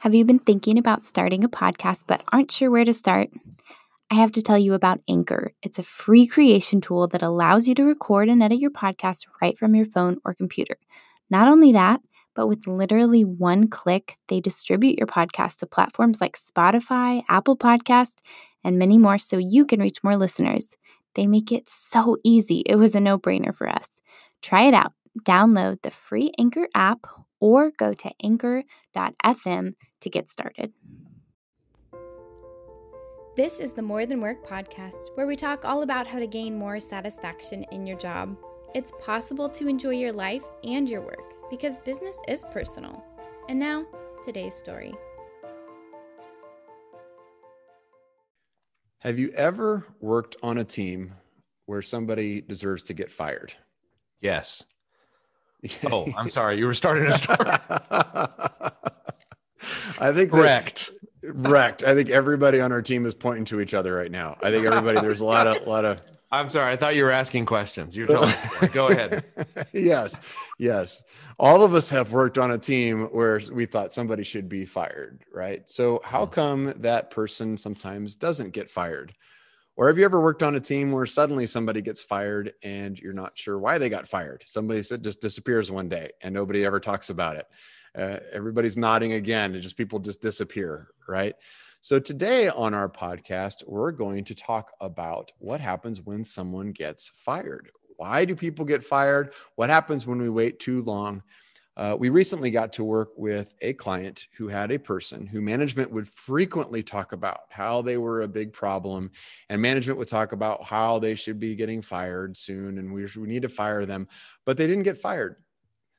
Have you been thinking about starting a podcast but aren't sure where to start? I have to tell you about Anchor. It's a free creation tool that allows you to record and edit your podcast right from your phone or computer. Not only that, but with literally one click, they distribute your podcast to platforms like Spotify, Apple Podcast, and many more so you can reach more listeners. They make it so easy. It was a no brainer for us. Try it out. Download the free Anchor app or go to anchor.fm to get started. This is the More Than Work podcast, where we talk all about how to gain more satisfaction in your job. It's possible to enjoy your life and your work because business is personal. And now, today's story. Have you ever worked on a team where somebody deserves to get fired? Yes. Oh, I'm sorry. You were starting a story. I think correct. Correct. I think everybody on our team is pointing to each other right now. I think everybody. There's a lot of a lot of. I'm sorry. I thought you were asking questions. You're telling. me. Go ahead. yes, yes. All of us have worked on a team where we thought somebody should be fired, right? So how hmm. come that person sometimes doesn't get fired? Or have you ever worked on a team where suddenly somebody gets fired and you're not sure why they got fired? Somebody said just disappears one day and nobody ever talks about it. Uh, everybody's nodding again, and just people just disappear, right? So today on our podcast, we're going to talk about what happens when someone gets fired. Why do people get fired? What happens when we wait too long? Uh, we recently got to work with a client who had a person who management would frequently talk about how they were a big problem, and management would talk about how they should be getting fired soon and we, we need to fire them, but they didn't get fired.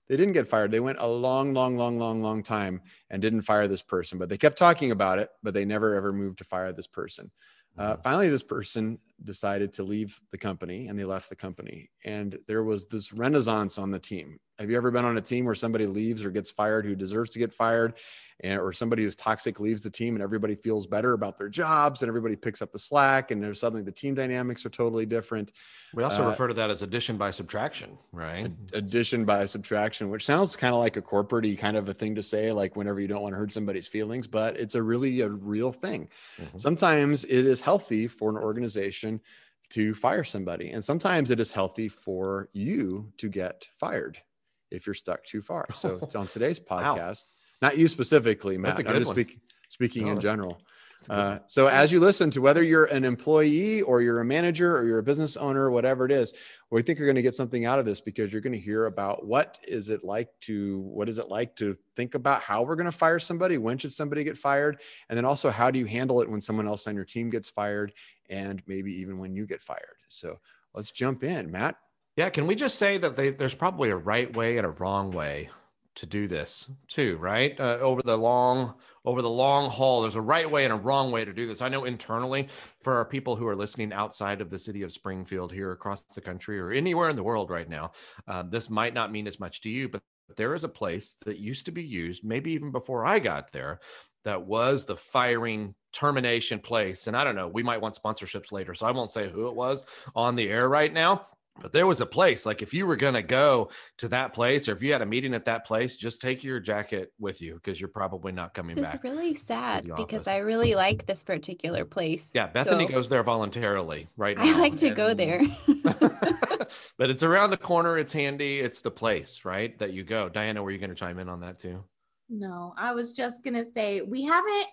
They didn't get fired. They went a long, long, long, long, long time and didn't fire this person, but they kept talking about it, but they never ever moved to fire this person. Uh, mm-hmm. finally, this person decided to leave the company and they left the company. And there was this renaissance on the team. Have you ever been on a team where somebody leaves or gets fired who deserves to get fired? And, or somebody who's toxic leaves the team and everybody feels better about their jobs and everybody picks up the slack and there's suddenly the team dynamics are totally different. We also uh, refer to that as addition by subtraction, right? Addition by subtraction, which sounds kind of like a corporate kind of a thing to say, like whenever you don't want to hurt somebody's feelings, but it's a really a real thing. Mm-hmm. Sometimes it is healthy for an organization to fire somebody. And sometimes it is healthy for you to get fired if you're stuck too far. So it's on today's podcast. Wow. Not you specifically, Matt. I'm just speak, speaking in general. Uh, so as you listen to whether you're an employee or you're a manager or you're a business owner, whatever it is, we think you're going to get something out of this because you're going to hear about what is it like to what is it like to think about how we're going to fire somebody, when should somebody get fired, and then also how do you handle it when someone else on your team gets fired, and maybe even when you get fired. So let's jump in, Matt. Yeah, can we just say that they, there's probably a right way and a wrong way to do this too, right? Uh, over the long over the long haul, there's a right way and a wrong way to do this. I know internally for our people who are listening outside of the city of Springfield here across the country or anywhere in the world right now, uh, this might not mean as much to you, but there is a place that used to be used, maybe even before I got there, that was the firing termination place. And I don't know, we might want sponsorships later, so I won't say who it was on the air right now. But there was a place like if you were going to go to that place or if you had a meeting at that place, just take your jacket with you because you're probably not coming it's back. It's really sad because I really like this particular place. Yeah, Bethany so goes there voluntarily right now. I like to and, go there. but it's around the corner, it's handy, it's the place, right? That you go. Diana, were you going to chime in on that too? No, I was just going to say we haven't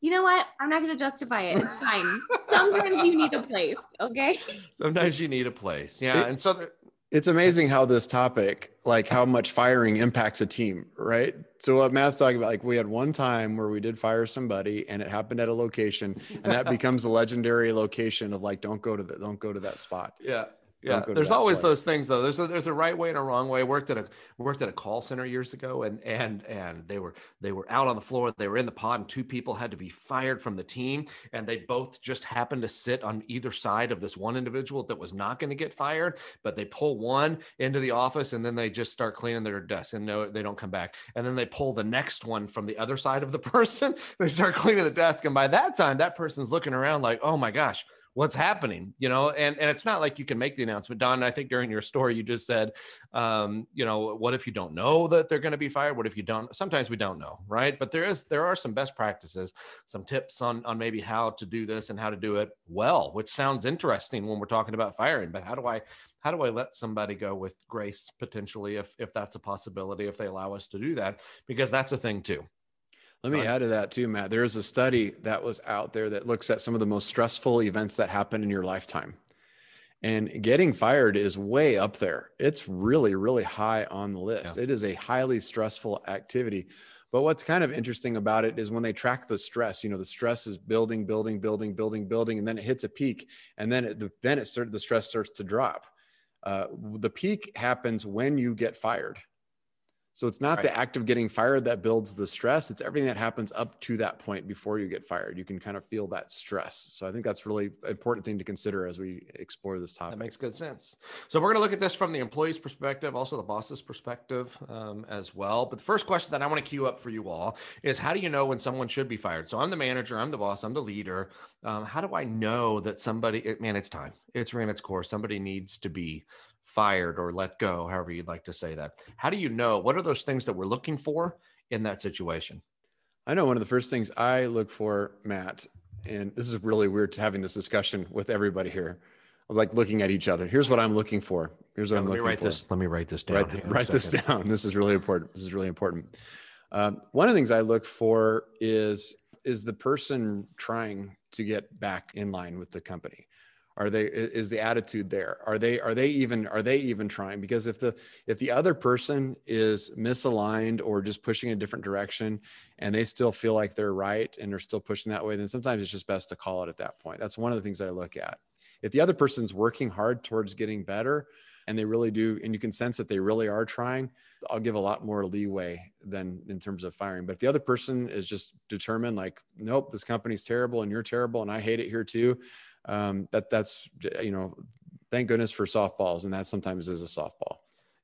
you know what? I'm not going to justify it. It's fine. Sometimes you need a place. Okay. Sometimes you need a place. Yeah. It, and so the, it's amazing how this topic, like how much firing impacts a team, right? So what Matt's talking about, like we had one time where we did fire somebody and it happened at a location and that becomes a legendary location of like, don't go to that, don't go to that spot. Yeah yeah there's always place. those things though. There's a, there's a right way and a wrong way. I worked at a worked at a call center years ago and and and they were they were out on the floor. They were in the pod and two people had to be fired from the team and they both just happened to sit on either side of this one individual that was not going to get fired but they pull one into the office and then they just start cleaning their desk and no they don't come back. And then they pull the next one from the other side of the person. They start cleaning the desk and by that time that person's looking around like oh my gosh what's happening you know? And and it's not like you can make the announcement. Don i think during your story you just said um, you know what if you don't know that they're going to be fired? What if you don't? Sometimes we don't know right? But there is there are some best practices some tips on on maybe how to do this and how to do it well which sounds interesting when we're talking about firing but how do i how do i let somebody go with grace potentially if if that's a possibility if they allow us to do that? Because that's a thing too let me add to that too, Matt. There is a study that was out there that looks at some of the most stressful events that happen in your lifetime. And getting fired is way up there. It's really, really high on the list. Yeah. It is a highly stressful activity. But what's kind of interesting about it is when they track the stress, you know, the stress is building, building, building, building, building, and then it hits a peak, and then it, then it started, the stress starts to drop. Uh, the peak happens when you get fired. So it's not right. the act of getting fired that builds the stress. It's everything that happens up to that point before you get fired. You can kind of feel that stress. So I think that's really important thing to consider as we explore this topic. That makes good sense. So we're going to look at this from the employee's perspective, also the boss's perspective um, as well. But the first question that I want to queue up for you all is how do you know when someone should be fired? So I'm the manager, I'm the boss, I'm the leader. Um, how do I know that somebody, man, it's time. It's ran its course. Somebody needs to be fired or let go, however you'd like to say that. How do you know? What are those things that we're looking for in that situation? I know one of the first things I look for, Matt, and this is really weird to having this discussion with everybody here. Of like looking at each other. Here's what I'm looking for. Here's what yeah, I'm looking write for. This, let me write this down. Write, the, write this down. This is really important. This is really important. Um, one of the things I look for is is the person trying to get back in line with the company are they is the attitude there? Are they are they even are they even trying? Because if the if the other person is misaligned or just pushing a different direction and they still feel like they're right and they're still pushing that way then sometimes it's just best to call it at that point. That's one of the things i look at. If the other person's working hard towards getting better and they really do and you can sense that they really are trying i'll give a lot more leeway than in terms of firing. But if the other person is just determined like nope this company's terrible and you're terrible and i hate it here too um, that that's you know thank goodness for softballs and that sometimes is a softball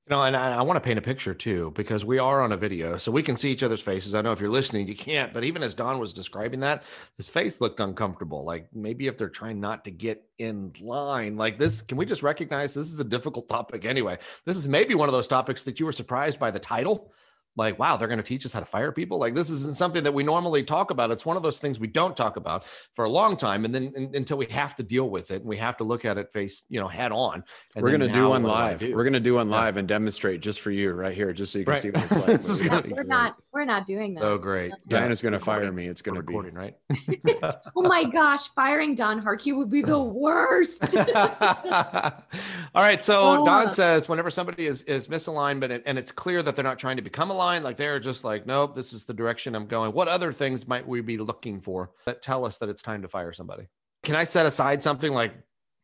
you know, and I, I, want to paint a picture too, because we are on a video, so we can see each other's faces. I know if you're listening, you can't, but even as Don was describing that, his face looked uncomfortable. Like maybe if they're trying not to get in line like this, can we just recognize this is a difficult topic anyway? This is maybe one of those topics that you were surprised by the title like wow they're going to teach us how to fire people? Like this isn't something that we normally talk about. It's one of those things we don't talk about for a long time and then in, until we have to deal with it and we have to look at it face you know head on we're going to do one live. do? we're going to do one live yeah. and demonstrate just for you right here just so you can right. see what it's like. We're, not we're not doing that. Oh great. Diana's going to fire me. It's going to be recording right? Oh my gosh firing don harkey would be the worst. All right so oh. don says whenever somebody is is misaligned but it, and it's clear that they're not trying to become aligned line like they're just like nope this is the direction i'm going. What other things might we be looking for that tell us that it's time to fire somebody? Can i set aside something like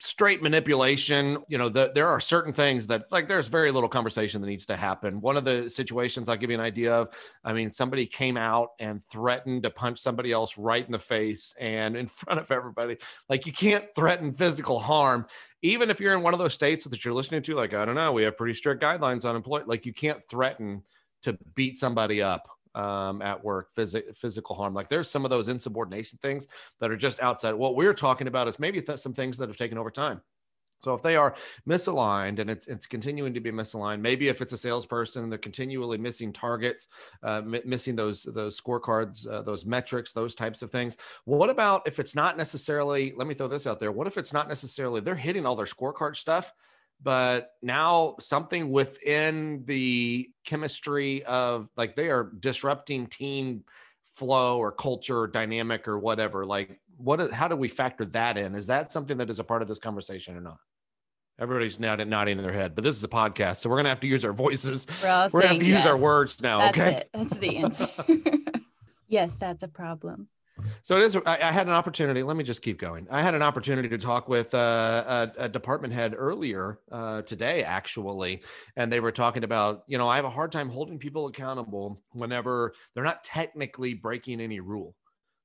straight manipulation? You know the, there are certain things that like there's very little conversation that needs to happen. One of the situations i'll give you an idea of i mean somebody came out and threatened to punch somebody else right in the face and in front of everybody. Like you can't threaten physical harm. Even if you're in one of those states that you're listening to like i don't know we have pretty strict guidelines on employee like you can't threaten to beat somebody up um, at work, phys- physical harm. Like there's some of those insubordination things that are just outside. What we're talking about is maybe th- some things that have taken over time. So if they are misaligned and it's it's continuing to be misaligned, maybe if it's a salesperson, they're continually missing targets, uh, m- missing those those scorecards, uh, those metrics, those types of things. What about if it's not necessarily? Let me throw this out there. What if it's not necessarily they're hitting all their scorecard stuff, but now something within the chemistry of like they are disrupting team flow or culture or dynamic or whatever like what is, how do we factor that in? Is that something that is a part of this conversation or not? Everybody's nodding, nodding their head but this is a podcast so we're gonna have to use our voices. We're, we're gonna have to yes. use our words now that's okay? it. that's the answer. Yes that's a problem so it is. I, I, had an opportunity. Let me just keep going. I had an opportunity to talk with uh, a, a, department head earlier uh, today, actually, and they were talking about. You know, I have a hard time holding people accountable whenever they're not technically breaking any rule.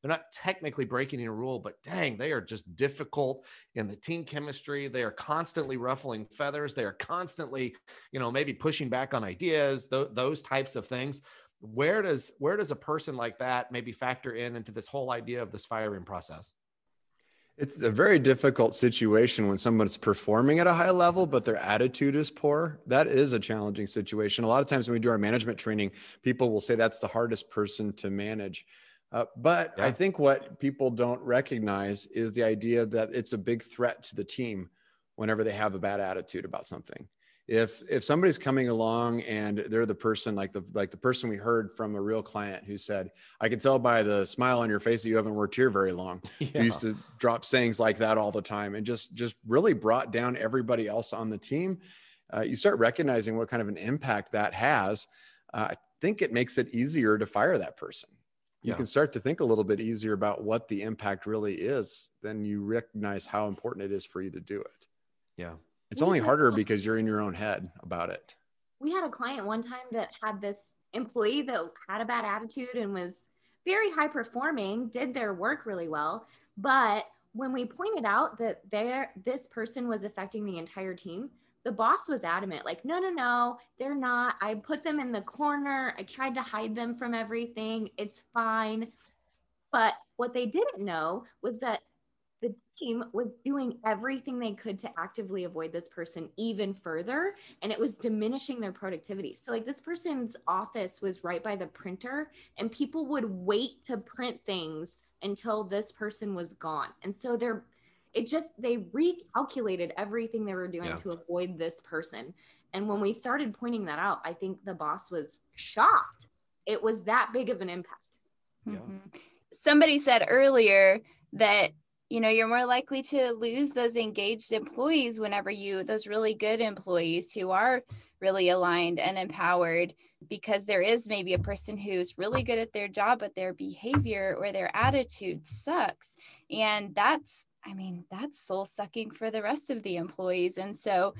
They're not technically breaking any rule, but dang, they are just difficult in the team chemistry. They are constantly ruffling feathers. They are constantly, you know, maybe pushing back on ideas. Th- those types of things where does where does a person like that maybe factor in into this whole idea of this firing process It's a very difficult situation when someone's performing at a high level, but their attitude is poor. That is a challenging situation. A lot of times when we do our management training, people will say that's the hardest person to manage. Uh, but yeah. I think what people don't recognize is the idea that it's a big threat to the team whenever they have a bad attitude about something if if somebody's coming along and they're the person like the like the person we heard from a real client who said i can tell by the smile on your face that you haven't worked here very long. Yeah. we used to drop sayings like that all the time and just just really brought down everybody else on the team. Uh, you start recognizing what kind of an impact that has. Uh, i think it makes it easier to fire that person. You yeah. can start to think a little bit easier about what the impact really is then you recognize how important it is for you to do it. Yeah it's only harder because you're in your own head about it. We had a client one time that had this employee that had a bad attitude and was very high performing, did their work really well, but when we pointed out that there this person was affecting the entire team, the boss was adamant like no no no they're not. I put them in the corner. I tried to hide them from everything. It's fine. But what they didn't know was that the team was doing everything they could to actively avoid this person even further and it was diminishing their productivity so like this person's office was right by the printer and people would wait to print things until this person was gone and so they're it just they recalculated everything they were doing yeah. to avoid this person and when we started pointing that out i think the boss was shocked it was that big of an impact yeah. mm-hmm. somebody said earlier that you know you're more likely to lose those engaged employees whenever you those really good employees who are really aligned and empowered because there is maybe a person who's really good at their job but their behavior or their attitude sucks. And that's i mean that's soul sucking for the rest of the employees. And so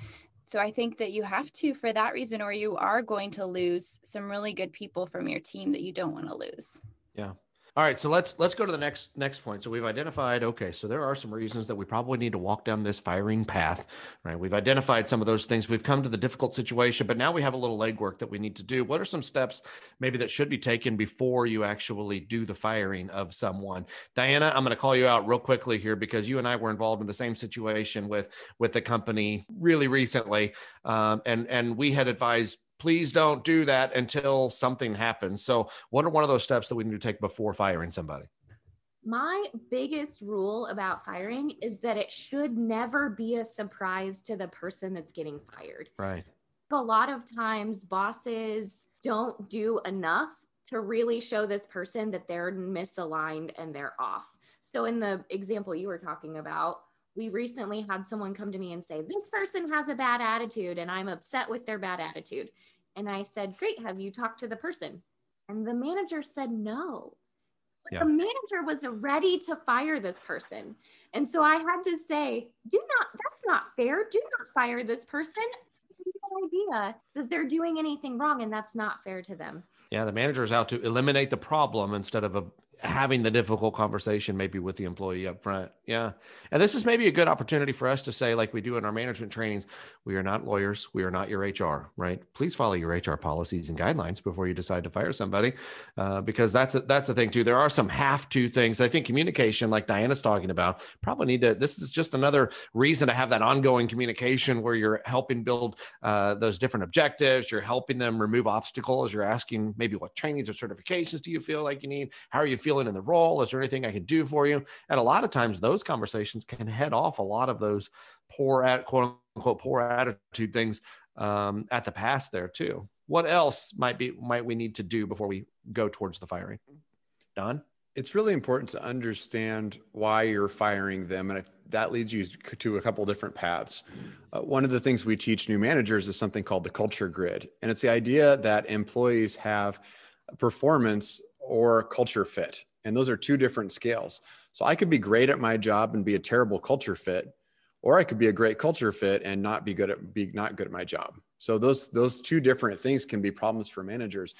so i think that you have to for that reason or you are going to lose some really good people from your team that you don't want to lose. Yeah all right, so let's let's go to the next next point. So we've identified okay, so there are some reasons that we probably need to walk down this firing path, right? We've identified some of those things. We've come to the difficult situation, but now we have a little legwork that we need to do. What are some steps maybe that should be taken before you actually do the firing of someone? Diana, I'm going to call you out real quickly here because you and I were involved in the same situation with with the company really recently, um, and and we had advised please don't do that until something happens. So, what are one of those steps that we need to take before firing somebody? My biggest rule about firing is that it should never be a surprise to the person that's getting fired. Right. A lot of times, bosses don't do enough to really show this person that they're misaligned and they're off. So, in the example you were talking about, we recently had someone come to me and say, This person has a bad attitude and I'm upset with their bad attitude. And I said, Great, have you talked to the person? And the manager said, No. Yeah. The manager was ready to fire this person. And so I had to say, Do not, that's not fair. Do not fire this person. No idea that they're doing anything wrong and that's not fair to them. Yeah, the manager is out to eliminate the problem instead of a, having the difficult conversation maybe with the employee up front. Yeah. And this is maybe a good opportunity for us to say, like we do in our management trainings, we are not lawyers. We are not your HR, right? Please follow your HR policies and guidelines before you decide to fire somebody, uh, because that's a, that's the thing too. There are some have to things. I think communication, like Diana's talking about, probably need to. This is just another reason to have that ongoing communication where you're helping build uh, those different objectives. You're helping them remove obstacles. You're asking maybe what trainings or certifications do you feel like you need? How are you feeling in the role? Is there anything I can do for you? And a lot of times those conversations can head off a lot of those poor at quote unquote poor attitude things um, at the pass there too. What else might be might we need to do before we go towards the firing? Don? It's really important to understand why you're firing them, and that leads you to a couple different paths. Uh, one of the things we teach new managers is something called the culture grid, and it's the idea that employees have performance or culture fit, and those are two different scales. So I could be great at my job and be a terrible culture fit, or I could be a great culture fit and not be good at be not good at my job. So those those two different things can be problems for managers.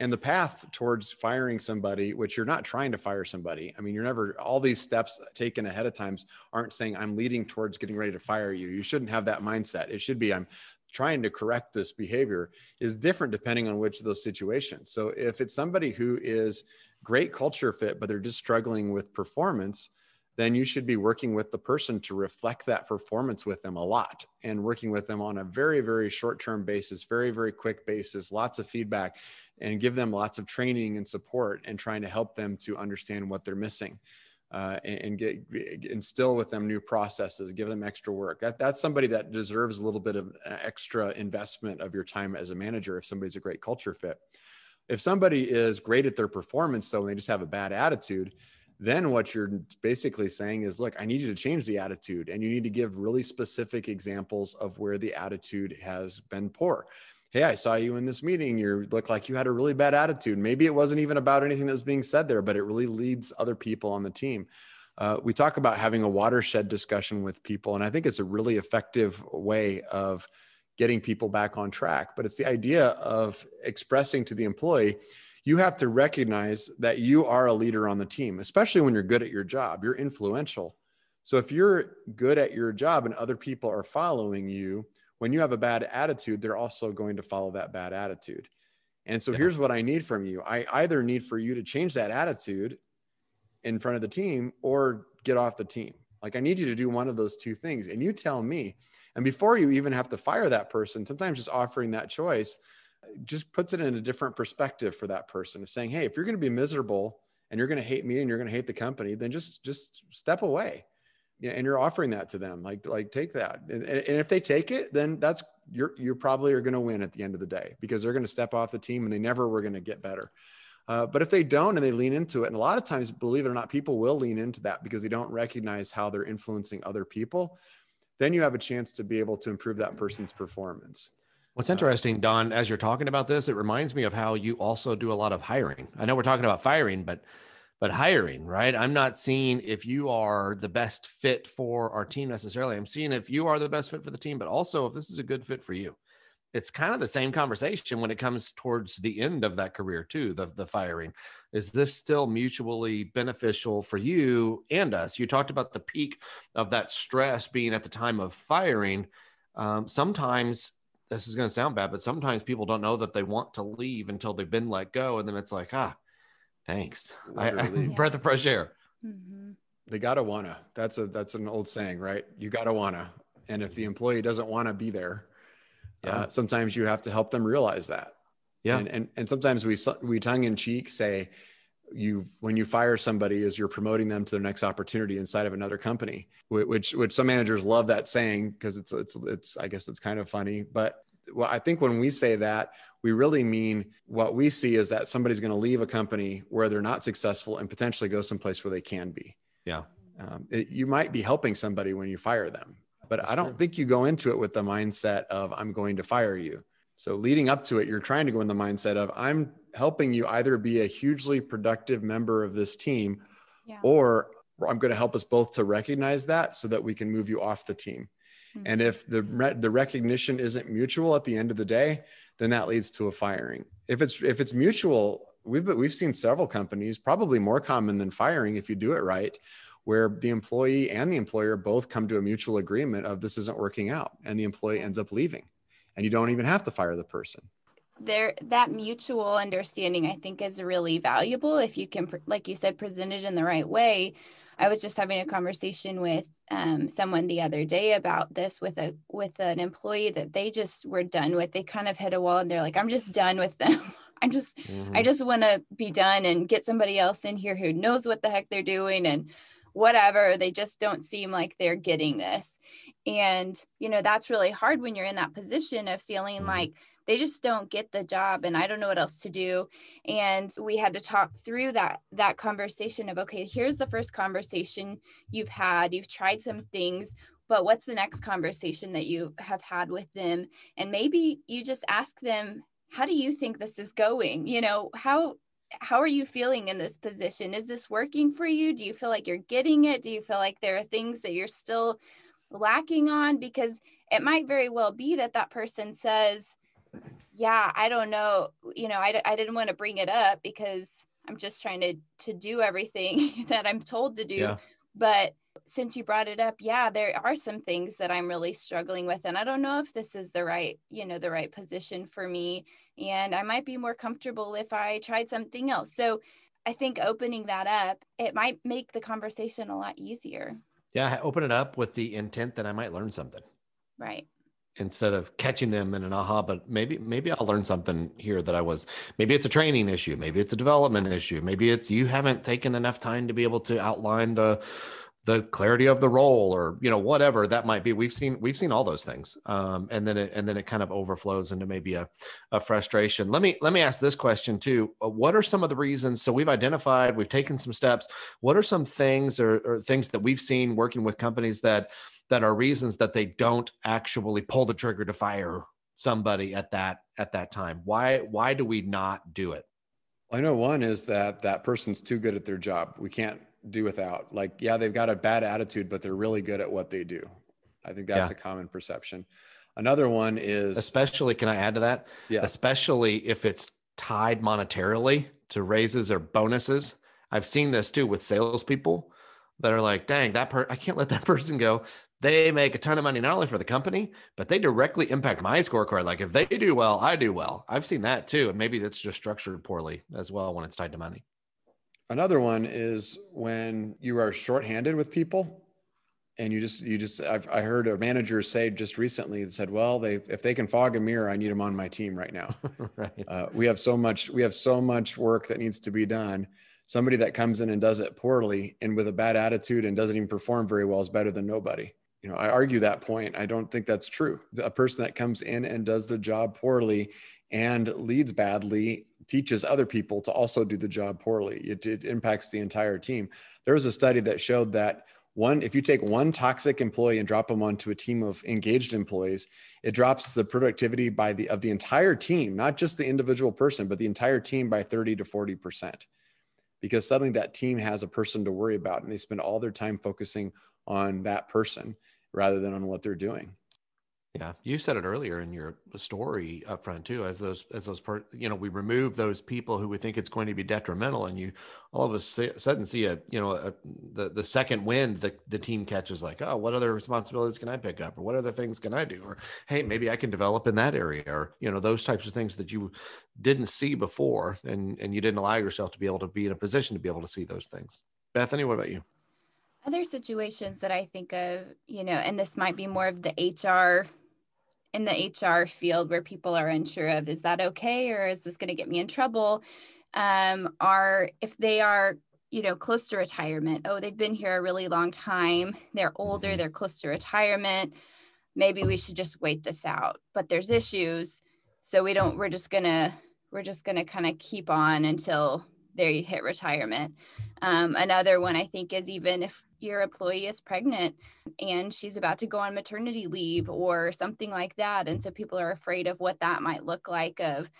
And the path towards firing somebody, which you're not trying to fire somebody. I mean, you're never all these steps taken ahead of times aren't saying I'm leading towards getting ready to fire you. You shouldn't have that mindset. It should be I'm trying to correct this behavior is different depending on which of those situations. So if it's somebody who is great culture fit, but they're just struggling with performance, then you should be working with the person to reflect that performance with them a lot and working with them on a very, very short term basis, very, very quick basis, lots of feedback, and give them lots of training and support and trying to help them to understand what they're missing. Uh, and, get instill with them new processes, give them extra work. That that's somebody that deserves a little bit of extra investment of your time as a manager. If somebody's a great culture fit, if somebody is great at their performance though, and they just have a bad attitude, then what you're basically saying is look i need you to change the attitude and you need to give really specific examples of where the attitude has been poor hey i saw you in this meeting you look like you had a really bad attitude maybe it wasn't even about anything that was being said there but it really leads other people on the team uh, we talk about having a watershed discussion with people and i think it's a really effective way of getting people back on track but it's the idea of expressing to the employee you have to recognize that you are a leader on the team, especially when you're good at your job. You're influential. So if you're good at your job and other people are following you, when you have a bad attitude, they're also going to follow that bad attitude. And so yeah. here's what I need from you. I either need for you to change that attitude in front of the team or get off the team. Like I need you to do one of those two things. And you tell me. And before you even have to fire that person, sometimes just offering that choice just puts it in a different perspective for that person of saying, Hey, if you're going to be miserable and you're going to hate me and you're going to hate the company, then just, just step away. Yeah. And you're offering that to them. Like, like take that. And, and if they take it, then that's, you're, you probably are going to win at the end of the day because they're going to step off the team and they never were going to get better. Uh, but if they don't and they lean into it, and a lot of times, believe it or not, people will lean into that because they don't recognize how they're influencing other people. Then you have a chance to be able to improve that person's performance. What's interesting, Don, as you're talking about this, it reminds me of how you also do a lot of hiring. I know we're talking about firing, but but hiring, right? I'm not seeing if you are the best fit for our team necessarily. I'm seeing if you are the best fit for the team, but also if this is a good fit for you. It's kind of the same conversation when it comes towards the end of that career too, the the firing. Is this still mutually beneficial for you and us? You talked about the peak of that stress being at the time of firing. Um, sometimes this is going to sound bad, but sometimes people don't know that they want to leave until they've been let go. And then it's like, ah, thanks. I, I, breath of fresh air. Mm-hmm. They gotta wanna. That's a that's an old saying, right? You gotta wanna. And if the employee doesn't want to be there, uh, yeah. Uh, sometimes you have to help them realize that. Yeah. And and, and sometimes we we tongue in cheek say, you when you fire somebody is you're promoting them to their next opportunity inside of another company which which some managers love that saying because it's it's it's i guess it's kind of funny but well i think when we say that we really mean what we see is that somebody's going to leave a company where they're not successful and potentially go someplace where they can be yeah um, it, you might be helping somebody when you fire them but That's i don't true. think you go into it with the mindset of i'm going to fire you so leading up to it, you're trying to go in the mindset of I'm helping you either be a hugely productive member of this team yeah. or I'm going to help us both to recognize that so that we can move you off the team. Mm-hmm. And if the the recognition isn't mutual at the end of the day, then that leads to a firing. If it's if it's mutual, we've we've seen several companies, probably more common than firing if you do it right, where the employee and the employer both come to a mutual agreement of this isn't working out and the employee ends up leaving and you don't even have to fire the person there that mutual understanding i think is really valuable if you can like you said present it in the right way i was just having a conversation with um, someone the other day about this with a with an employee that they just were done with they kind of hit a wall and they're like i'm just done with them i'm just mm-hmm. i just want to be done and get somebody else in here who knows what the heck they're doing and whatever they just don't seem like they're getting this and, you know, that's really hard when you're in that position of feeling mm-hmm. like they just don't get the job and I don't know what else to do. And we had to talk through that that conversation of okay, here's the first conversation you've had. You've tried some things, but what's the next conversation that you have had with them? And maybe you just ask them, how do you think this is going? You know, how how are you feeling in this position? Is this working for you? Do you feel like you're getting it? Do you feel like there are things that you're still lacking on because it might very well be that that person says yeah i don't know you know i, I didn't want to bring it up because i'm just trying to to do everything that i'm told to do yeah. but since you brought it up yeah there are some things that i'm really struggling with and i don't know if this is the right you know the right position for me and i might be more comfortable if i tried something else so I think opening that up, it might make the conversation a lot easier. Yeah, open it up with the intent that I might learn something. Right. Instead of catching them in an aha, but maybe maybe I'll learn something here that I was maybe it's a training issue, maybe it's a development issue, maybe it's you haven't taken enough time to be able to outline the the clarity of the role or you know whatever that might be. We've seen we've seen all those things um, and then it and then it kind of overflows into maybe a, a frustration. Let me let me ask this question too. Uh, what are some of the reasons? So we've identified we've taken some steps. What are some things or, or things that we've seen working with companies that that are reasons that they don't actually pull the trigger to fire somebody at that at that time why why do we not do it i know one is that that person's too good at their job we can't do without. Like, yeah, they've got a bad attitude, but they're really good at what they do. I think that's yeah. a common perception. Another one is especially, can I add to that? Yeah. Especially if it's tied monetarily to raises or bonuses. I've seen this too with salespeople that are like, dang, that per I can't let that person go. They make a ton of money not only for the company, but they directly impact my scorecard. Like if they do well, I do well. I've seen that too. And maybe that's just structured poorly as well when it's tied to money. Another one is when you are shorthanded with people and you just you just I've, i heard a manager say just recently that said well they if they can fog a mirror i need them on my team right now right. Uh, we have so much we have so much work that needs to be done somebody that comes in and does it poorly and with a bad attitude and doesn't even perform very well is better than nobody you know i argue that point i don't think that's true a person that comes in and does the job poorly and leads badly teaches other people to also do the job poorly. It, it impacts the entire team. There was a study that showed that one, if you take one toxic employee and drop them onto a team of engaged employees, it drops the productivity by the of the entire team, not just the individual person, but the entire team by 30 to 40 percent. Because suddenly that team has a person to worry about, and they spend all their time focusing on that person rather than on what they're doing. Yeah, you said it earlier in your story up front too. As those, as those, per, you know, we remove those people who we think it's going to be detrimental, and you all of a sudden see a, you know, a, the the second wind the the team catches like, oh, what other responsibilities can I pick up, or what other things can I do, or hey, maybe I can develop in that area, or you know, those types of things that you didn't see before, and and you didn't allow yourself to be able to be in a position to be able to see those things. Bethany, what about you? Other situations that I think of, you know, and this might be more of the HR in the HR field where people are unsure of is that okay or is this going to get me in trouble? Um, are if they are you know close to retirement oh they've been here a really long time they're older mm-hmm. they're close to retirement maybe we should just wait this out but there's issues so we don't we're just gonna we're just gonna kind of keep on until they hit retirement um, another one i think is even if your employee is pregnant and she's about to go on maternity leave or something like that. And so people are afraid of what that might look like of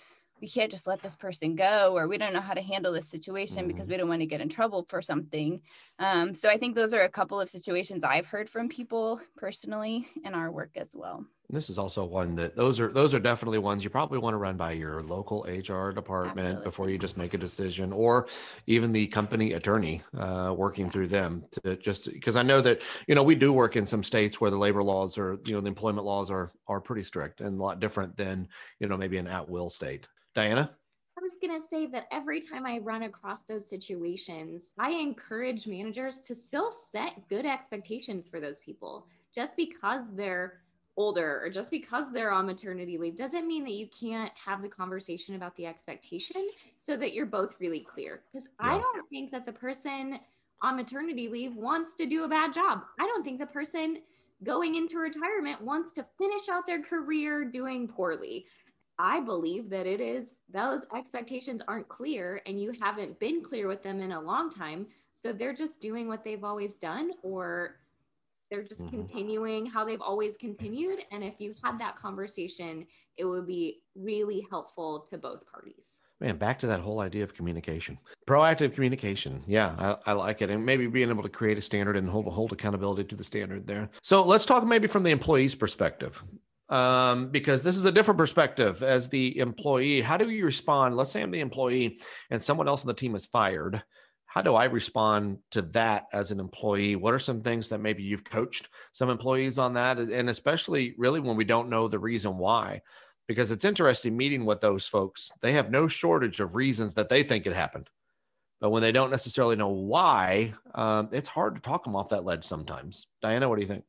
we can't just let this person go or we don't know how to handle this situation mm-hmm. because we don't want to get in trouble for something. Um, so i think those are a couple of situations i've heard from people personally in our work as well this is also one that those are those are definitely ones you probably want to run by your local HR department Absolutely. before you just make a decision, or even the company attorney uh, working through them to just because I know that you know we do work in some states where the labor laws are you know the employment laws are are pretty strict and a lot different than you know maybe an at will state. Diana. I was going to say that every time I run across those situations, I encourage managers to still set good expectations for those people. Just because they're older or just because they're on maternity leave doesn't mean that you can't have the conversation about the expectation so that you're both really clear. Because yeah. I don't think that the person on maternity leave wants to do a bad job. I don't think the person going into retirement wants to finish out their career doing poorly. I believe that it is those expectations aren't clear and you haven't been clear with them in a long time. So they're just doing what they've always done or they're just mm-hmm. continuing how they've always continued. And if you had that conversation, it would be really helpful to both parties. Man, back to that whole idea of communication, proactive communication. Yeah, I, I, like it, and maybe being able to create a standard and hold hold accountability to the standard there. So let's talk maybe from the employee's perspective, um, because this is a different perspective as the employee. How do you respond? Let's say I'm the employee, and someone else on the team is fired how do I respond to that as an employee? What are some things that maybe you've coached some employees on that? And especially really when we don't know the reason why, because it's interesting meeting with those folks. They have no shortage of reasons that they think it happened. But when they don't necessarily know why, um, it's hard to talk them off that ledge sometimes. Diana, what do you think?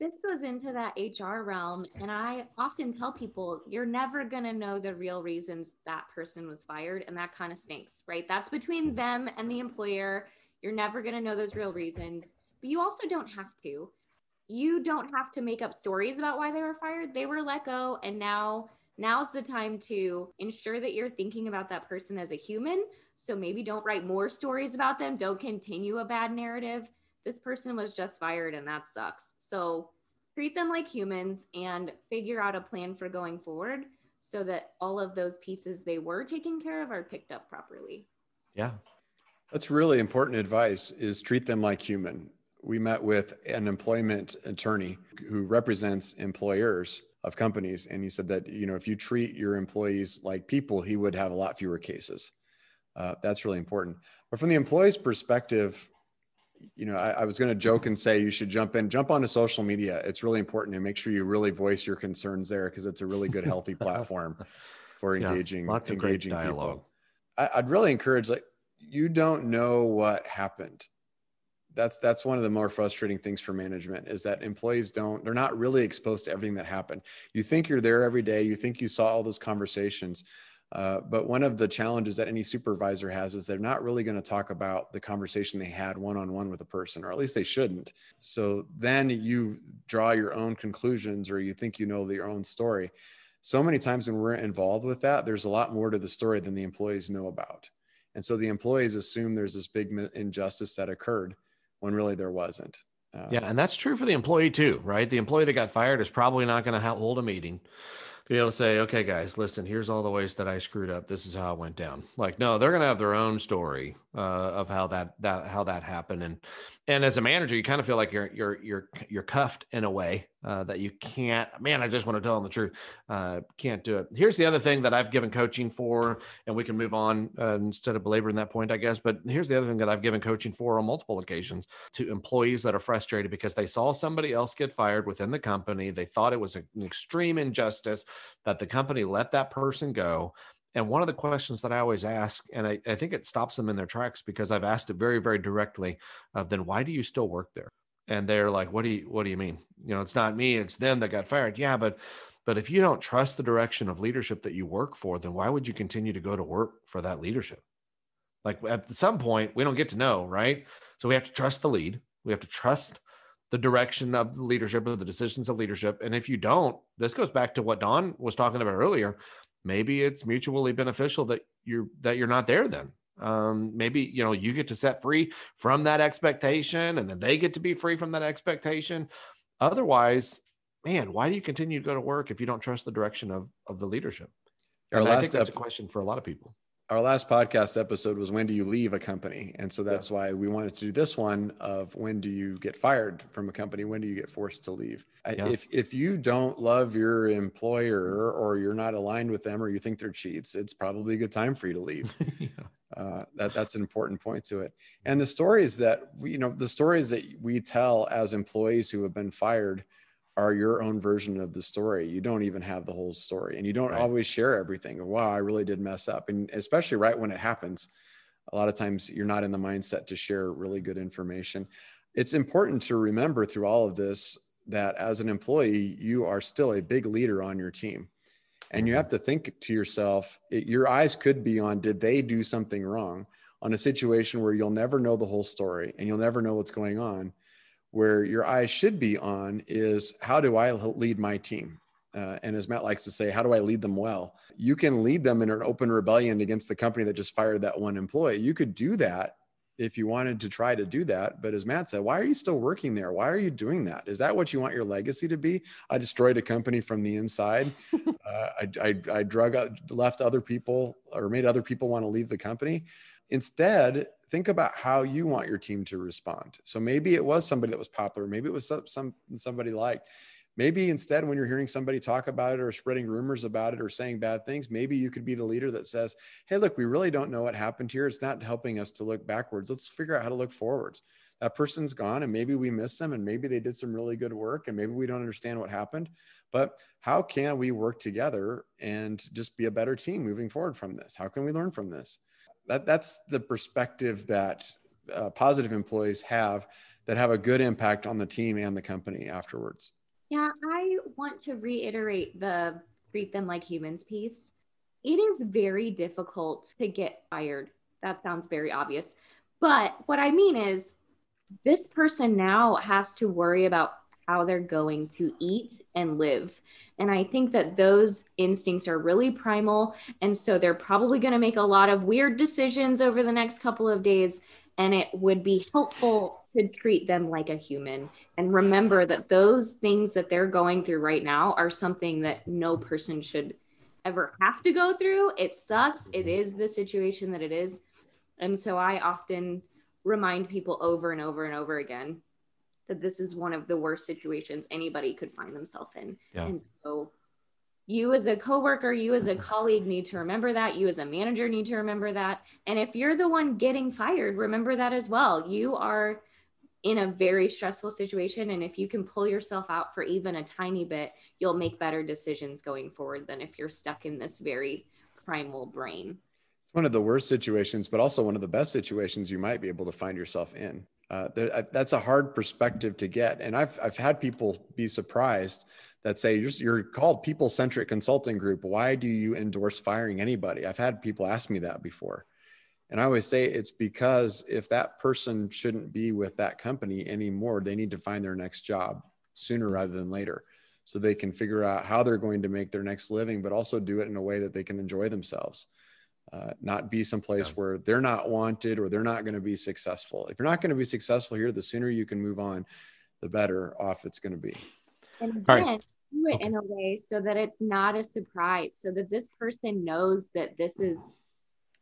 This goes into that HR realm. And I often tell people, you're never going to know the real reasons that person was fired. And that kind of stinks, right? That's between mm-hmm. them and the employer. You're never going to know those real reasons, but you also don't have to. You don't have to make up stories about why they were fired. They were let go. And now, now's the time to ensure that you're thinking about that person as a human so maybe don't write more stories about them. Don't continue a bad narrative. This person was just fired and that sucks. So treat them like humans and figure out a plan for going forward so that all of those pieces they were taken care of are picked up properly. Yeah. That's really important advice is treat them like human. We met with an employment attorney who represents employers of companies and he said that you know if you treat your employees like people he would have a lot fewer cases uh, that's really important. But from the employee's perspective, you know, I, I was going to joke and say you should jump in, jump onto social media. It's really important to make sure you really voice your concerns there because it's a really good, healthy platform for engaging, yeah, lots of engaging dialogue. People. I, I'd really encourage like you don't know what happened. That's that's one of the more frustrating things for management is that employees don't they're not really exposed to everything that happened. You think you're there every day. You think you saw all those conversations, uh, but one of the challenges that any supervisor has is they're not really going to talk about the conversation they had one on one with a person, or at least they shouldn't. So then you draw your own conclusions or you think you know your own story. So many times when we're involved with that, there's a lot more to the story than the employees know about. And so the employees assume there's this big injustice that occurred when really there wasn't. Uh, yeah, and that's true for the employee too, right? The employee that got fired is probably not going to hold a meeting be able to say, okay, guys, listen, here's all the ways that I screwed up. This is how it went down. Like, no, they're going to have their own story uh, of how that that how that happened. And and as a manager, you kind of feel like you're you're you're you're cuffed in a way uh, that you can't. Man, I just want to tell them the truth. Uh, can't do it. Here's the other thing that I've given coaching for, and we can move on uh, instead of belaboring that point, I guess. But here's the other thing that I've given coaching for on multiple occasions to employees that are frustrated because they saw somebody else get fired within the company. They thought it was an extreme injustice that the company let that person go. And one of the questions that I always ask, and I, I, think it stops them in their tracks because I've asked it very, very directly of then why do you still work there? And they're like, what do you what do you mean? You know, it's not me, it's them that got fired. Yeah, but but if you don't trust the direction of leadership that you work for, then why would you continue to go to work for that leadership? Like at some point, we don't get to know, right? So we have to trust the lead. We have to trust the direction of the leadership of the decisions of leadership. And if you don't, this goes back to what Don was talking about earlier. Maybe it's mutually beneficial that you're that you're not there then. Um, maybe you know you get to set free from that expectation and then they get to be free from that expectation. Otherwise man why do you continue to go to work if you don't trust the direction of of the leadership? Our and i think that's ep- a question for a lot of people our last podcast episode was when do you leave a company and so that's yeah. why we wanted to do this one of when do you get fired from a company when do you get forced to leave yeah. if if you don't love your employer or you're not aligned with them or you think they're cheats it's probably a good time for you to leave yeah. uh, that that's an important point to it and the stories that we you know the stories that we tell as employees who have been fired are your own version of the story. You don't even have the whole story and you don't right. always share everything. Wow, I really did mess up. And especially right when it happens, a lot of times you're not in the mindset to share really good information. It's important to remember through all of this that as an employee, you are still a big leader on your team. And you mm-hmm. have to think to yourself, it, your eyes could be on did they do something wrong on a situation where you'll never know the whole story and you'll never know what's going on where your eyes should be on is how do I lead my team? Uh, and as Matt likes to say, how do I lead them well? You can lead them in an open rebellion against the company that just fired that one employee. You could do that if you wanted to try to do that. But as Matt said, why are you still working there? Why are you doing that? Is that what you want your legacy to be? I destroyed a company from the inside. uh, I, I, I drug, left other people or made other people want to leave the company. Instead, think about how you want your team to respond. So maybe it was somebody that was popular, maybe it was some, some somebody liked. Maybe instead, when you're hearing somebody talk about it or spreading rumors about it or saying bad things, maybe you could be the leader that says, Hey, look, we really don't know what happened here. It's not helping us to look backwards. Let's figure out how to look forwards. That person's gone and maybe we miss them and maybe they did some really good work and maybe we don't understand what happened. But how can we work together and just be a better team moving forward from this? How can we learn from this? That that's the perspective that uh, positive employees have that have a good impact on the team and the company afterwards. Yeah, I want to reiterate the treat them like humans piece. It is very difficult to get fired. That sounds very obvious. But what I mean is, this person now has to worry about how they're going to eat and live. And I think that those instincts are really primal. And so they're probably going to make a lot of weird decisions over the next couple of days. And it would be helpful to treat them like a human and remember that those things that they're going through right now are something that no person should ever have to go through. It sucks. It mm-hmm. is the situation that it is. And so I often remind people over and over and over again that this is one of the worst situations anybody could find themselves in. Yeah. And so you as a coworker, you as a colleague need to remember that. You as a manager need to remember that. And if you're the one getting fired, remember that as well. You are in a very stressful situation. And if you can pull yourself out for even a tiny bit, you'll make better decisions going forward than if you're stuck in this very primal brain. It's one of the worst situations, but also one of the best situations you might be able to find yourself in. Uh, there, that's a hard perspective to get. And I've, I've had people be surprised that say you're, you're called people centric consulting group. Why do you endorse firing anybody? I've had people ask me that before. And I always say it's because if that person shouldn't be with that company anymore, they need to find their next job sooner rather than later so they can figure out how they're going to make their next living, but also do it in a way that they can enjoy themselves. Uh, not be someplace yeah. where they're not wanted or they're not going to be successful. If you're not going to be successful here, the sooner you can move on, the better off it's going to be. And then right. do it okay. in a way so that it's not a surprise, so that this person knows that this is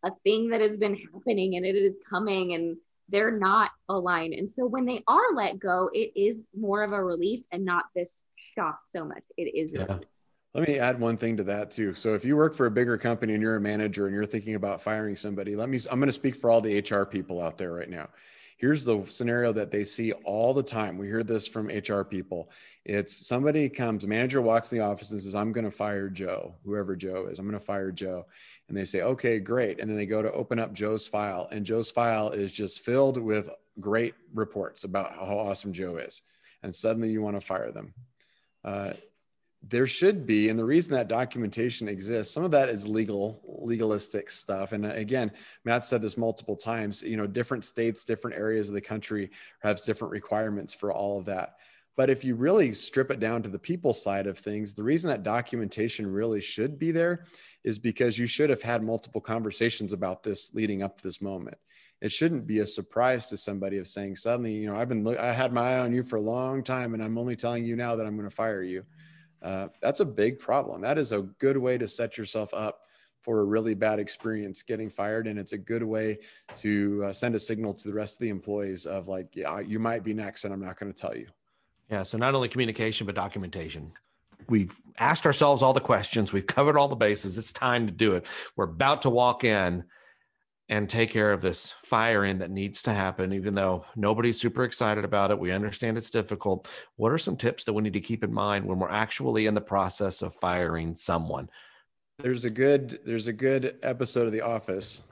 a thing that has been happening and it is coming and they're not aligned. And so when they are let go, it is more of a relief and not this shock so much. It is. Yeah. Let me add one thing to that too. So if you work for a bigger company and you're a manager and you're thinking about firing somebody, let me I'm going to speak for all the HR people out there right now. Here's the scenario that they see all the time. We hear this from HR people. It's somebody comes, manager walks in the office and says, I'm going to fire Joe, whoever Joe is. I'm going to fire Joe and they say, okay, great. And then they go to open up Joe's file, and Joe's file is just filled with great reports about how awesome Joe is. And suddenly you want to fire them. Uh, there should be, and the reason that documentation exists, some of that is legal, legalistic stuff. And uh, again, Matt said this multiple times. You know, different states, different areas of the country have different requirements for all of that. But if you really strip it down to the people side of things, the reason that documentation really should be there is because you should have had multiple conversations about this leading up to this moment. It shouldn't be a surprise to somebody of saying suddenly, you know, I've been, I had my eye on you for a long time and I'm only telling you now that I'm going to fire you. Uh, that's a big problem. That is a good way to set yourself up for a really bad experience getting fired. And it's a good way to uh, send a signal to the rest of the employees of like, yeah, you might be next and I'm not going to tell you. Yeah. So not only communication, but documentation we've asked ourselves all the questions we've covered all the bases it's time to do it we're about to walk in and take care of this firing that needs to happen even though nobody's super excited about it. We understand it's difficult. What are some tips that we need to keep in mind when we're actually in the process of firing someone? There's a good there's a good episode of the office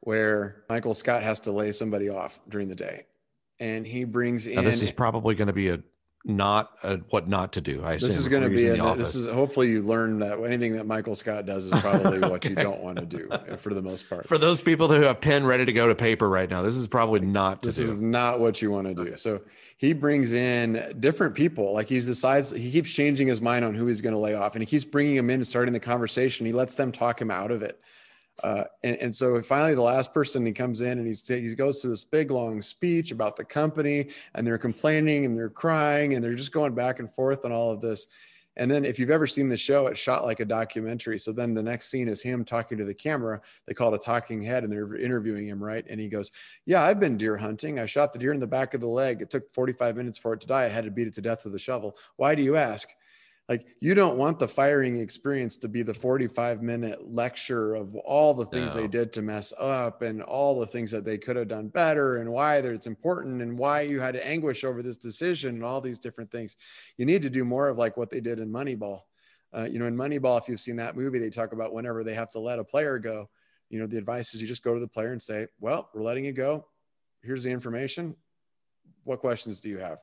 where michael scott has to lay somebody off during the day and he brings in now, this is probably going to be a not uh, what not to do. I this is going to be a, this is hopefully you learn that anything that Michael Scott does is probably okay. what you don't want to do for the most part. For those people who have pen ready to go to paper right now, this is probably not this do. is not what you want to do. So he brings in different people. Like he decides he keeps changing his mind on who he's going to lay off, and he keeps bringing them in and starting the conversation. He lets them talk him out of it. Uh, and, and so finally, the last person he comes in and he's, he goes to this big long speech about the company, and they're complaining and they're crying and they're just going back and forth on all of this. And then, if you've ever seen the show, it's shot like a documentary. So then the next scene is him talking to the camera. They call it a talking head, and they're interviewing him, right? And he goes, Yeah, I've been deer hunting. I shot the deer in the back of the leg. It took 45 minutes for it to die. I had to beat it to death with a shovel. Why do you ask? Like you don't want the firing experience to be the 45 minute lecture of all the things no. they did to mess up and all the things that they could have done better and why that it's important and why you had to anguish over this decision and all these different things you need to do more of like what they did in moneyball uh, you know in moneyball if you've seen that movie they talk about whenever they have to let a player go you know, the advice is you just go to the player and say, well, we're letting you go. Here's the information. What questions do you have?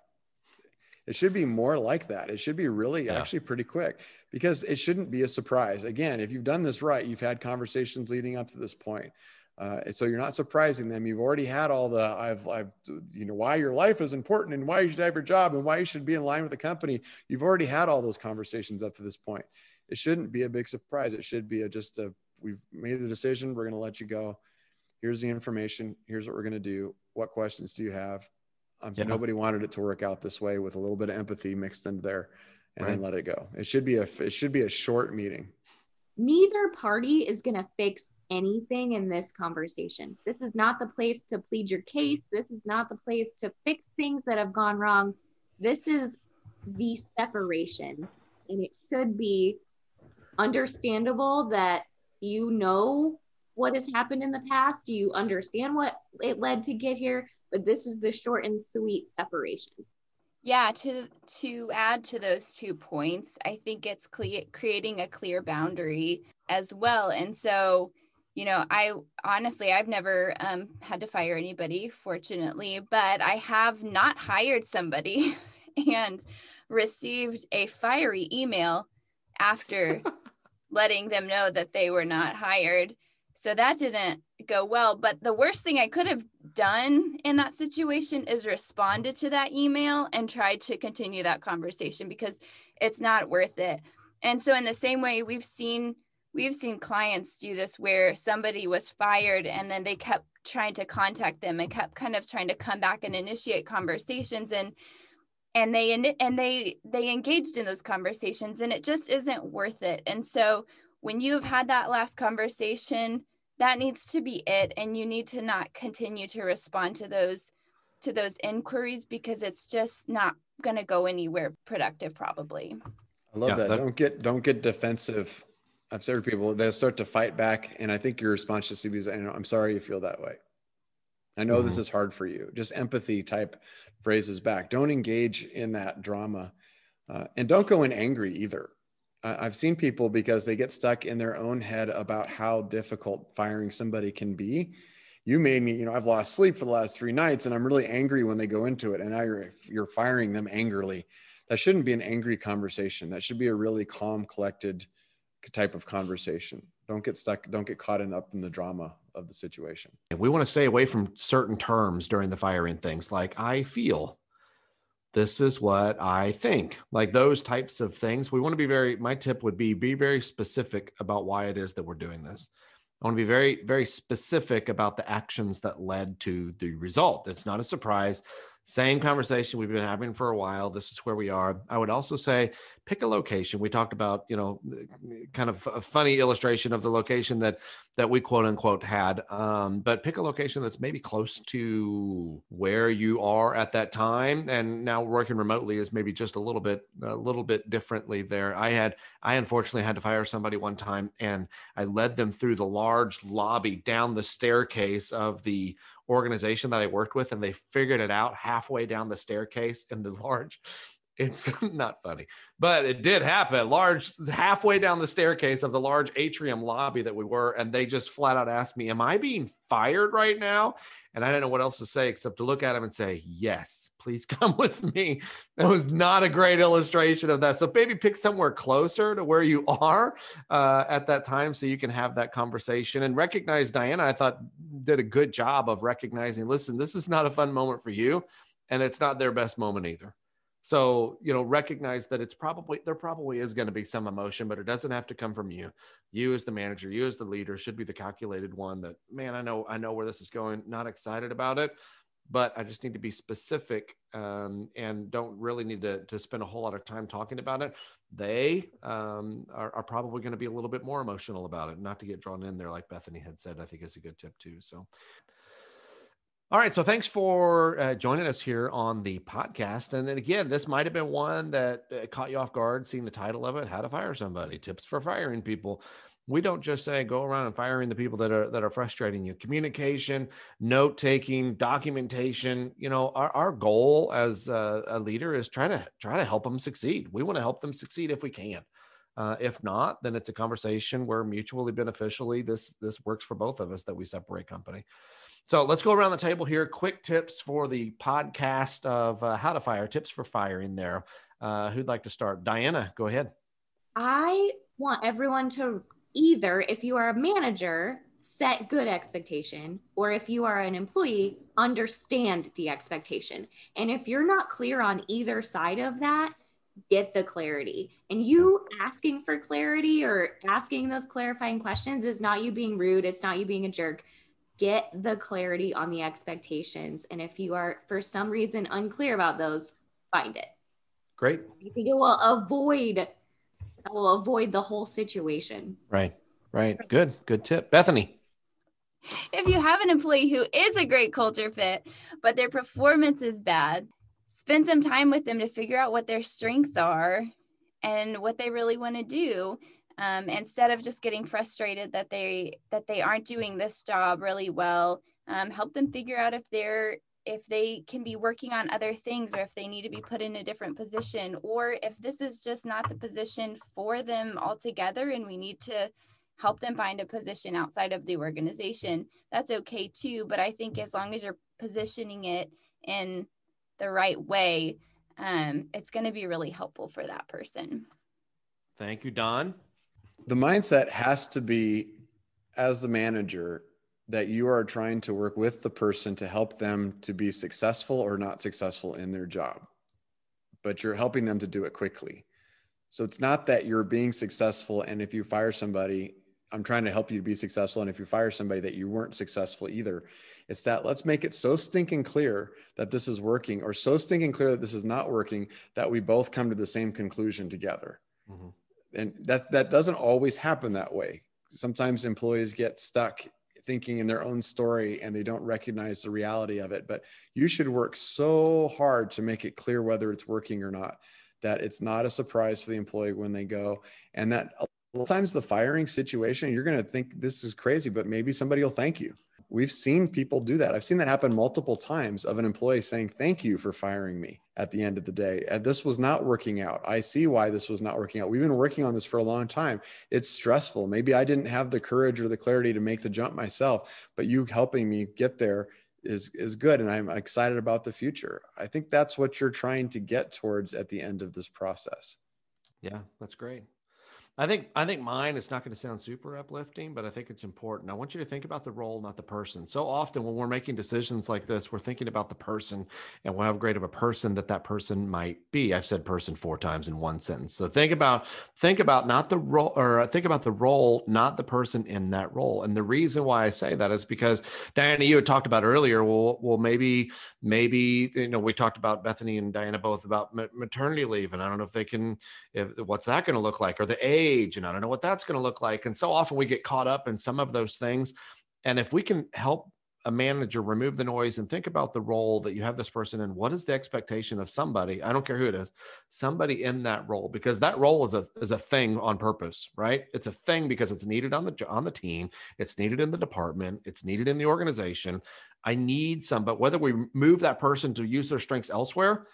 It should be more like that. It should be really yeah. actually pretty quick because it shouldn't be a surprise. Again, if you've done this right, you've had conversations leading up to this point. Uh, so you're not surprising them. You've already had all the I've I've you know why your life is important and why you should have your job and why you should be in line with the company. You've already had all those conversations up to this point. It shouldn't be a big surprise. It should be a, just a we've made the decision. We're going to let you go. Here's the information. Here's what we're going to do. What questions do you have? Um, yeah. Nobody wanted it to work out this way with a little bit of empathy mixed into there, and right. then let it go. It should be a it should be a short meeting. Neither party is going to fix anything in this conversation. This is not the place to plead your case. This is not the place to fix things that have gone wrong. This is the separation. And it should be understandable that you know what has happened in the past. You understand what it led to get here, but this is the short and sweet separation. Yeah, to to add to those two points, I think it's cle- creating a clear boundary as well. And so you know, I honestly, I've never um, had to fire anybody, fortunately, but I have not hired somebody and received a fiery email after letting them know that they were not hired. So that didn't go well. But the worst thing I could have done in that situation is responded to that email and tried to continue that conversation because it's not worth it. And so, in the same way, we've seen we've seen clients do this where somebody was fired and then they kept trying to contact them and kept kind of trying to come back and initiate conversations and and they and they they engaged in those conversations and it just isn't worth it and so when you've had that last conversation that needs to be it and you need to not continue to respond to those to those inquiries because it's just not going to go anywhere productive probably i love yeah, that. that don't get don't get defensive I've said to people, they'll start to fight back. And I think your response to CB is, I'm sorry you feel that way. I know mm-hmm. this is hard for you. Just empathy type phrases back. Don't engage in that drama. Uh, and don't go in angry either. I've seen people because they get stuck in their own head about how difficult firing somebody can be. You made me, you know, I've lost sleep for the last three nights and I'm really angry when they go into it. And now you're, you're firing them angrily. That shouldn't be an angry conversation. That should be a really calm, collected, type of conversation. Don't get stuck, don't get caught in up in the drama of the situation. We want to stay away from certain terms during the firing things like I feel. This is what I think. Like those types of things. We want to be very my tip would be be very specific about why it is that we're doing this. I want to be very, very specific about the actions that led to the result. It's not a surprise. Same conversation we've been having for a while. This is where we are. I would also say pick a location. We talked about, you know, kind of a funny illustration of the location that that we quote unquote had. Um, but pick a location that's maybe close to where you are at that time. And now working remotely is maybe just a little bit a little bit differently there. I had I unfortunately had to fire somebody one time and I led them through the large lobby down the staircase of the organization that I worked with, and they figured it out halfway down the staircase in the large. It's not funny, but it did happen. Large, halfway down the staircase of the large atrium lobby that we were, and they just flat out asked me, "Am I being fired right now?" And I didn't know what else to say except to look at him and say, "Yes, please come with me." That was not a great illustration of that. So maybe pick somewhere closer to where you are uh, at that time, so you can have that conversation and recognize. Diana, I thought did a good job of recognizing. Listen, this is not a fun moment for you, and it's not their best moment either. So, you know, recognize that it's probably, there probably is going to be some emotion, but it doesn't have to come from you. You as the manager, you as the leader should be the calculated one that, man, I know, I know where this is going, not excited about it, but I just need to be specific um, and don't really need to, to spend a whole lot of time talking about it. They um, are, are probably going to be a little bit more emotional about it, not to get drawn in there, like Bethany had said, I think is a good tip too. So, all right. So thanks for uh, joining us here on the podcast. And then again, this might have been one that uh, caught you off guard, seeing the title of it, How to Fire Somebody Tips for Firing People. We don't just say go around and firing the people that are that are frustrating you. Communication, note taking, documentation. You know, our, our goal as a, a leader is trying to try to help them succeed. We want to help them succeed if we can. Uh, if not, then it's a conversation where mutually beneficially this this works for both of us that we separate company. So let's go around the table here. Quick tips for the podcast of uh, how to fire, tips for firing there. Uh, who'd like to start? Diana, go ahead. I want everyone to either, if you are a manager, set good expectation, or if you are an employee, understand the expectation. And if you're not clear on either side of that, get the clarity. And you asking for clarity or asking those clarifying questions is not you being rude, it's not you being a jerk get the clarity on the expectations. And if you are, for some reason, unclear about those, find it. Great. I think it will avoid, it will avoid the whole situation. Right. Right. Good. Good tip. Bethany. If you have an employee who is a great culture fit, but their performance is bad, spend some time with them to figure out what their strengths are and what they really want to do um, instead of just getting frustrated that they that they aren't doing this job really well um, help them figure out if they're if they can be working on other things or if they need to be put in a different position or if this is just not the position for them altogether and we need to help them find a position outside of the organization that's okay too. But i think as long as you're positioning it in the right way um, it's going to be really helpful for that person. Thank you don. The mindset has to be as the manager that you are trying to work with the person to help them to be successful or not successful in their job but you're helping them to do it quickly. So it's not that you're being successful and if you fire somebody i'm trying to help you to be successful and if you fire somebody that you weren't successful either. It's that let's make it so stinking clear that this is working or so stinking clear that this is not working that we both come to the same conclusion together. Mm-hmm. And that that doesn't always happen that way. Sometimes employees get stuck thinking in their own story and they don't recognize the reality of it. But you should work so hard to make it clear whether it's working or not that it's not a surprise for the employee when they go. And that a lot of times the firing situation you're going to think this is crazy but maybe somebody will thank you we've seen people do that. I've seen that happen multiple times of an employee saying, Thank you for firing me at the end of the day. And this was not working out. I see why this was not working out. We've been working on this for a long time. It's stressful. Maybe I didn't have the courage or the clarity to make the jump myself, but you helping me get there is is good and I'm excited about the future. I think that's what you're trying to get towards at the end of this process. Yeah, that's great. I think I think mine is not going to sound super uplifting, but I think it's important. I want you to think about the role, not the person. So often when we're making decisions like this, we're thinking about the person and how great of a person that that person might be. I've said person four times in one sentence. So think about think about not the role or uh, think about the role, not the person in that role. And the reason why I say that is because Diana, you had talked about earlier. Well, well, maybe maybe you know we talked about Bethany and Diana both about maternity leave, and I don't know if they can. If what's that going to look like, or the age age and I don't know what that's going to look like. And so often we get caught up in some of those things. And if we can help a manager remove the noise and think about the role that you have this person in what is the expectation of somebody i don't care who it is somebody in that role because that role is a is a thing on purpose right it's a thing because it's needed on the on the team it's needed in the department it's needed in the organization i need some but whether we move that person to use their strengths elsewhere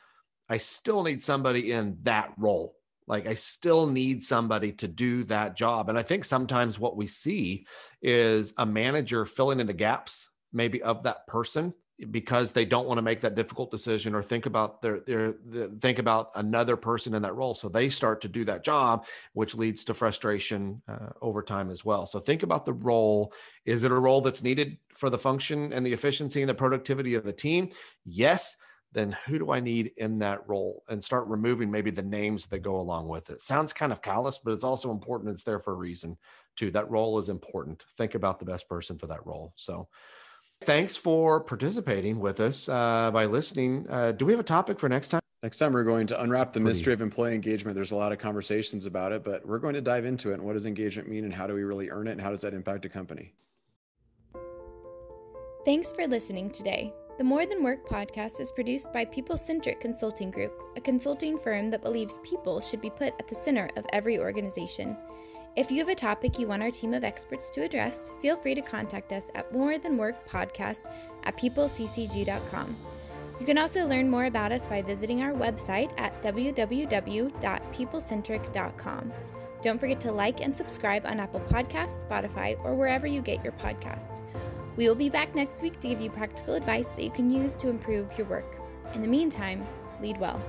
i still need somebody in that role like I still need somebody to do that job. And I think sometimes what we see is a manager filling in the gaps maybe of that person because they don't want to make that difficult decision or think about their their, their think about another person in that role so they start to do that job which leads to frustration uh, over time as well so think about the role is it a role that's needed for the function and the efficiency and the productivity of the team yes then who do I need in that role? And start removing maybe the names that go along with it. Sounds kind of callous, but it's also important. It's there for a reason too. That role is important. Think about the best person for that role. So thanks for participating with us uh, by listening. Uh, do we have a topic for next time? Next time, we're going to unwrap the mystery of employee engagement. There's a lot of conversations about it, but we're going to dive into it. And what does engagement mean, and how do we really earn it, and how does that impact a company? Thanks for listening today. The More Than Work podcast is produced by People Centric Consulting Group, a consulting firm that believes people should be put at the center of every organization. If you have a topic you want our team of experts to address, feel free to contact us at More Than Work Podcast at peopleccg.com. You can also learn more about us by visiting our website at www.peoplecentric.com. Don't forget to like and subscribe on Apple Podcasts, Spotify, or wherever you get your podcasts. We will be back next week to give you practical advice that you can use to improve your work. In the meantime, lead well.